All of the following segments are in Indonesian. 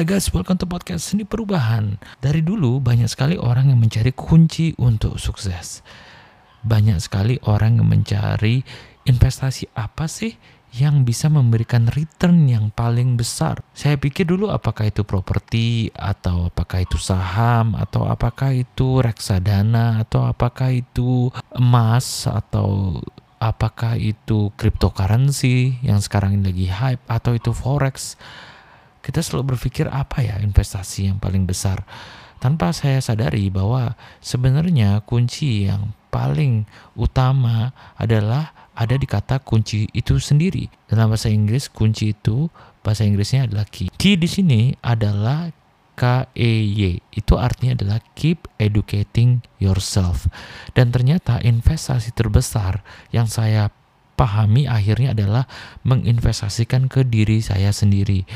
Hai guys, welcome to podcast Seni Perubahan. Dari dulu banyak sekali orang yang mencari kunci untuk sukses. Banyak sekali orang yang mencari investasi apa sih yang bisa memberikan return yang paling besar. Saya pikir dulu apakah itu properti atau apakah itu saham atau apakah itu reksadana atau apakah itu emas atau apakah itu cryptocurrency yang sekarang ini lagi hype atau itu forex kita selalu berpikir apa ya investasi yang paling besar tanpa saya sadari bahwa sebenarnya kunci yang paling utama adalah ada di kata kunci itu sendiri. Dalam bahasa Inggris kunci itu bahasa Inggrisnya adalah key. Key di sini adalah K E Y. Itu artinya adalah keep educating yourself. Dan ternyata investasi terbesar yang saya pahami akhirnya adalah menginvestasikan ke diri saya sendiri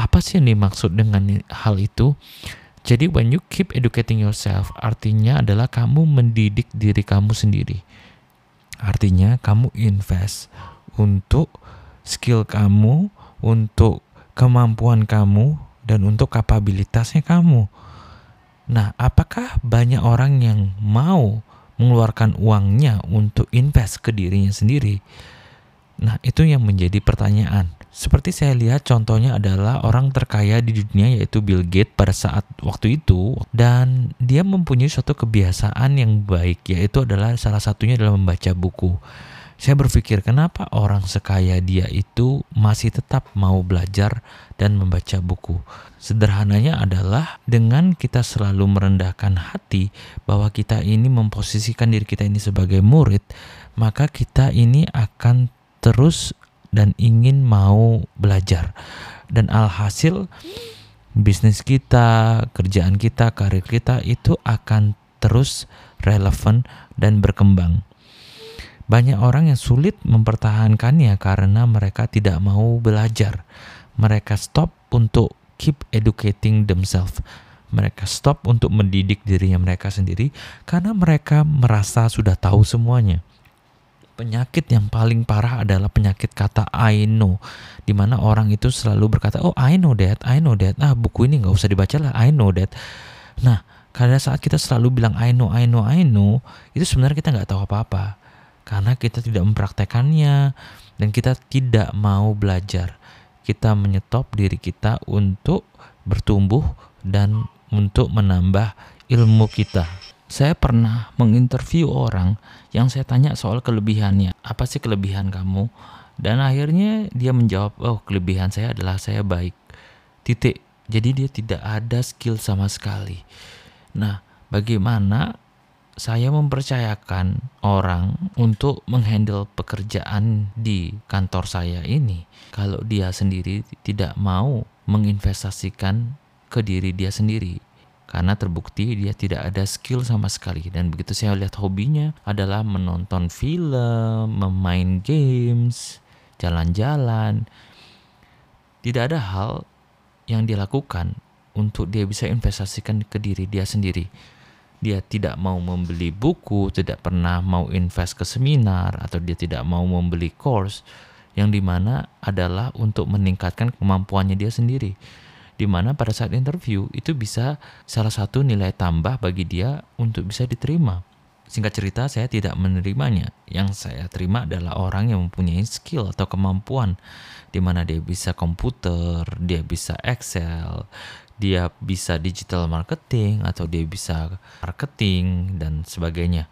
apa sih yang dimaksud dengan hal itu? Jadi when you keep educating yourself, artinya adalah kamu mendidik diri kamu sendiri. Artinya kamu invest untuk skill kamu, untuk kemampuan kamu, dan untuk kapabilitasnya kamu. Nah, apakah banyak orang yang mau mengeluarkan uangnya untuk invest ke dirinya sendiri? Nah, itu yang menjadi pertanyaan. Seperti saya lihat contohnya adalah orang terkaya di dunia yaitu Bill Gates pada saat waktu itu dan dia mempunyai suatu kebiasaan yang baik yaitu adalah salah satunya adalah membaca buku. Saya berpikir kenapa orang sekaya dia itu masih tetap mau belajar dan membaca buku. Sederhananya adalah dengan kita selalu merendahkan hati bahwa kita ini memposisikan diri kita ini sebagai murid, maka kita ini akan terus dan ingin mau belajar dan alhasil bisnis kita, kerjaan kita, karir kita itu akan terus relevan dan berkembang. Banyak orang yang sulit mempertahankannya karena mereka tidak mau belajar. Mereka stop untuk keep educating themselves. Mereka stop untuk mendidik dirinya mereka sendiri karena mereka merasa sudah tahu semuanya penyakit yang paling parah adalah penyakit kata I know di mana orang itu selalu berkata oh I know that I know that. Ah buku ini nggak usah dibaca lah I know that. Nah karena saat kita selalu bilang I know I know I know itu sebenarnya kita nggak tahu apa-apa karena kita tidak mempraktekannya dan kita tidak mau belajar. Kita menyetop diri kita untuk bertumbuh dan untuk menambah ilmu kita saya pernah menginterview orang yang saya tanya soal kelebihannya. Apa sih kelebihan kamu? Dan akhirnya dia menjawab, oh kelebihan saya adalah saya baik. Titik. Jadi dia tidak ada skill sama sekali. Nah, bagaimana saya mempercayakan orang untuk menghandle pekerjaan di kantor saya ini kalau dia sendiri tidak mau menginvestasikan ke diri dia sendiri karena terbukti dia tidak ada skill sama sekali dan begitu saya lihat hobinya adalah menonton film, memain games, jalan-jalan. Tidak ada hal yang dia lakukan untuk dia bisa investasikan ke diri dia sendiri. Dia tidak mau membeli buku, tidak pernah mau invest ke seminar atau dia tidak mau membeli course yang di mana adalah untuk meningkatkan kemampuannya dia sendiri di mana pada saat interview itu bisa salah satu nilai tambah bagi dia untuk bisa diterima. Singkat cerita, saya tidak menerimanya. Yang saya terima adalah orang yang mempunyai skill atau kemampuan di mana dia bisa komputer, dia bisa Excel, dia bisa digital marketing atau dia bisa marketing dan sebagainya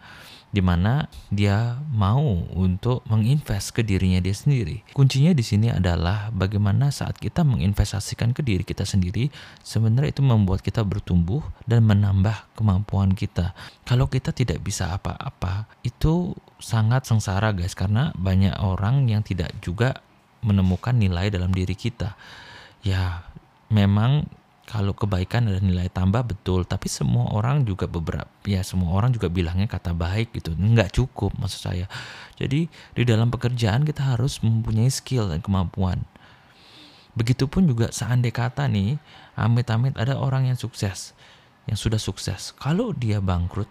di mana dia mau untuk menginvest ke dirinya dia sendiri. Kuncinya di sini adalah bagaimana saat kita menginvestasikan ke diri kita sendiri, sebenarnya itu membuat kita bertumbuh dan menambah kemampuan kita. Kalau kita tidak bisa apa-apa, itu sangat sengsara guys karena banyak orang yang tidak juga menemukan nilai dalam diri kita. Ya, memang kalau kebaikan ada nilai tambah betul. Tapi semua orang juga beberapa ya semua orang juga bilangnya kata baik gitu. Nggak cukup maksud saya. Jadi di dalam pekerjaan kita harus mempunyai skill dan kemampuan. Begitupun juga seandai kata nih amit-amit ada orang yang sukses yang sudah sukses. Kalau dia bangkrut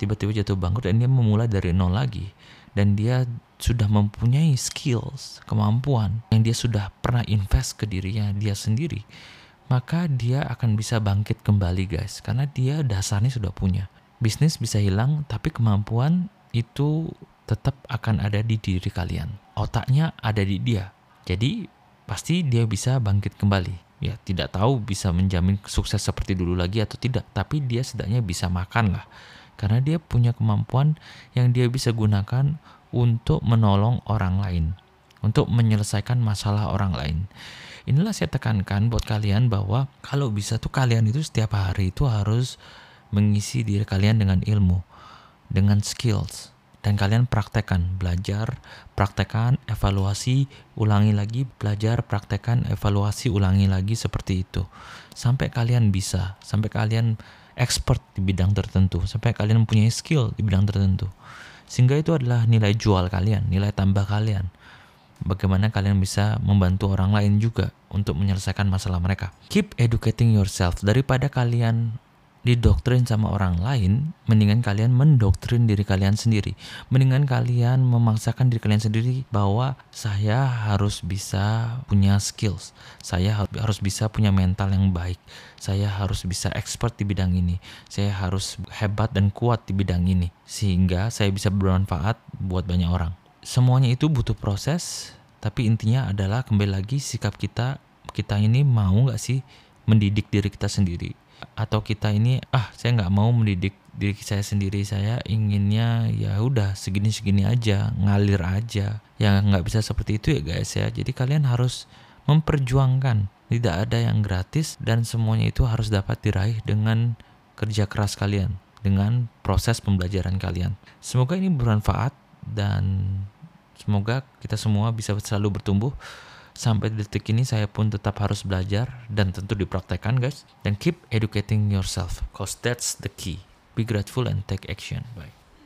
tiba-tiba jatuh bangkrut dan dia memulai dari nol lagi dan dia sudah mempunyai skills kemampuan yang dia sudah pernah invest ke dirinya dia sendiri maka dia akan bisa bangkit kembali guys. Karena dia dasarnya sudah punya. Bisnis bisa hilang tapi kemampuan itu tetap akan ada di diri kalian. Otaknya ada di dia. Jadi pasti dia bisa bangkit kembali. Ya tidak tahu bisa menjamin sukses seperti dulu lagi atau tidak tapi dia setidaknya bisa makan lah. Karena dia punya kemampuan yang dia bisa gunakan untuk menolong orang lain untuk menyelesaikan masalah orang lain inilah saya tekankan buat kalian bahwa kalau bisa tuh kalian itu setiap hari itu harus mengisi diri kalian dengan ilmu, dengan skills, dan kalian praktekkan, belajar, praktekkan, evaluasi, ulangi lagi, belajar, praktekkan, evaluasi, ulangi lagi seperti itu. Sampai kalian bisa, sampai kalian expert di bidang tertentu, sampai kalian mempunyai skill di bidang tertentu. Sehingga itu adalah nilai jual kalian, nilai tambah kalian bagaimana kalian bisa membantu orang lain juga untuk menyelesaikan masalah mereka. Keep educating yourself. Daripada kalian didoktrin sama orang lain, mendingan kalian mendoktrin diri kalian sendiri. Mendingan kalian memaksakan diri kalian sendiri bahwa saya harus bisa punya skills, saya harus bisa punya mental yang baik, saya harus bisa expert di bidang ini, saya harus hebat dan kuat di bidang ini, sehingga saya bisa bermanfaat buat banyak orang semuanya itu butuh proses tapi intinya adalah kembali lagi sikap kita kita ini mau nggak sih mendidik diri kita sendiri? Atau kita ini ah saya nggak mau mendidik diri saya sendiri saya inginnya ya udah segini segini aja ngalir aja. Yang nggak bisa seperti itu ya guys ya. Jadi kalian harus memperjuangkan. Tidak ada yang gratis dan semuanya itu harus dapat diraih dengan kerja keras kalian dengan proses pembelajaran kalian. Semoga ini bermanfaat dan semoga kita semua bisa selalu bertumbuh. Sampai detik ini saya pun tetap harus belajar dan tentu dipraktekkan guys. Dan keep educating yourself cause that's the key. Be grateful and take action. Bye